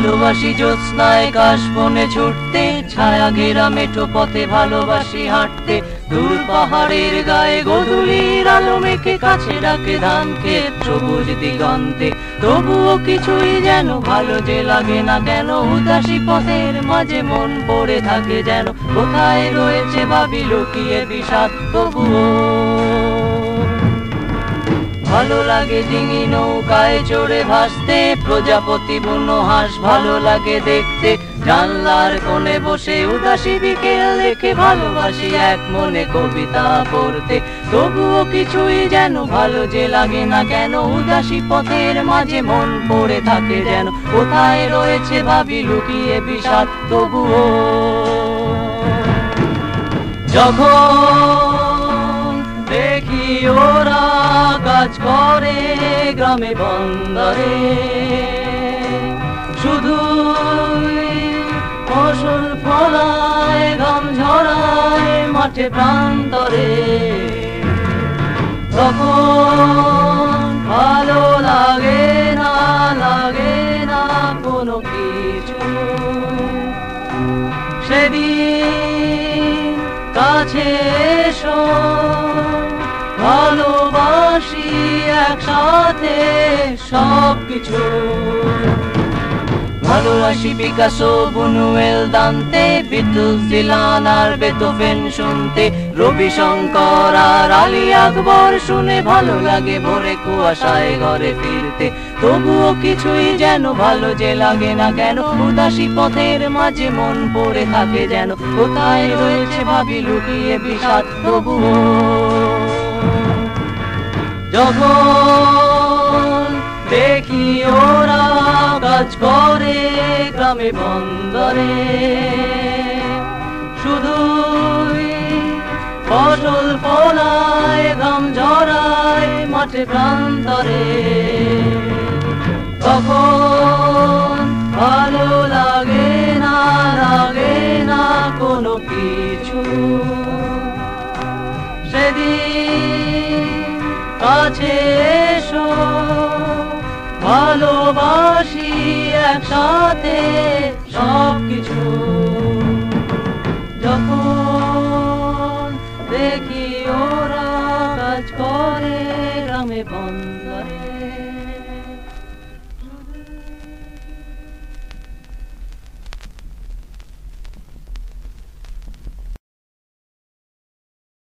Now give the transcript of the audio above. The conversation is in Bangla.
ভালোবাসি জ্যোৎস্নায় কাশ বনে ছুটতে, ছায়া ঘেরা মেঠো পথে ভালোবাসি হাঁটতে। দূর পাহাড়ের গায়ে গোধূলির আলো মেখে, কাছে ডাকে ধান ক্ষেত, সবুজ দিগন্তে। তবুও কিছুই যেন ভালো যে লাগে না কেন, উদাসী পথের মাঝে মন পড়ে থাকে যেন। কোথায় রয়েছে ভাবি লুকিয়ে বিষাদ, তবুও ভালো লাগে ডিঙি নৌকায় চড়ে ভাসতে, প্রজাপতি বুনো হাঁস ভালো লাগে দেখতে। জানলার কোণে বসে উদাসী বিকেল দেখে ভালোবাসি এক মনে কবিতা পড়তে। তবুও কিছুই যেন ভালো যে লাগে না কেন, উদাসী পথের মাঝে মন পড়ে থাকে যেন। কোথায় রয়েছে ভাবি লুকিয়ে বিষাদ, তবুও যখন দেখি ওরা কাজ করে গ্রামে বন্দরে। শুধু ফসল ফলায় ঘাম ঝরায় মাঠে প্রান্তরে। তখন ভালো লাগে না লাগে না কোনো কিছু। সেদিন কাছে এসো ভালোবাসি একসাথে সব কিছু ভালোবাসি পিকাসো, বুনুয়েল দান্তে বিদ্যুৎ দিলান আর বেতোফেন শুনতে। রবি শঙ্কর আর আলী আকবর শুনে ভালো লাগে ভোরে কুয়াশায় ঘরে ফিরতে। তবুও কিছুই যেন ভালো যে লাগে না কেন, উদাসী পথের মাঝে মন পড়ে থাকে যেন। কোথায় রয়েছে ভাবি লুকিয়ে বিষাদ তবুও। যখন দেখি ওরা কাজ করে গ্রামে বন্দরে শুধু ফসল ফলায় ঘাম ঝরায় মাঠে প্রান্তরে। তখন ভালো লাগে না লাগে না কোনো কিছু। সেদিন কাছে এসো। ভালোবাসি একসাথে সব কিছু যখন দেখি ওরা কাজ করে গ্রামে বন্ধ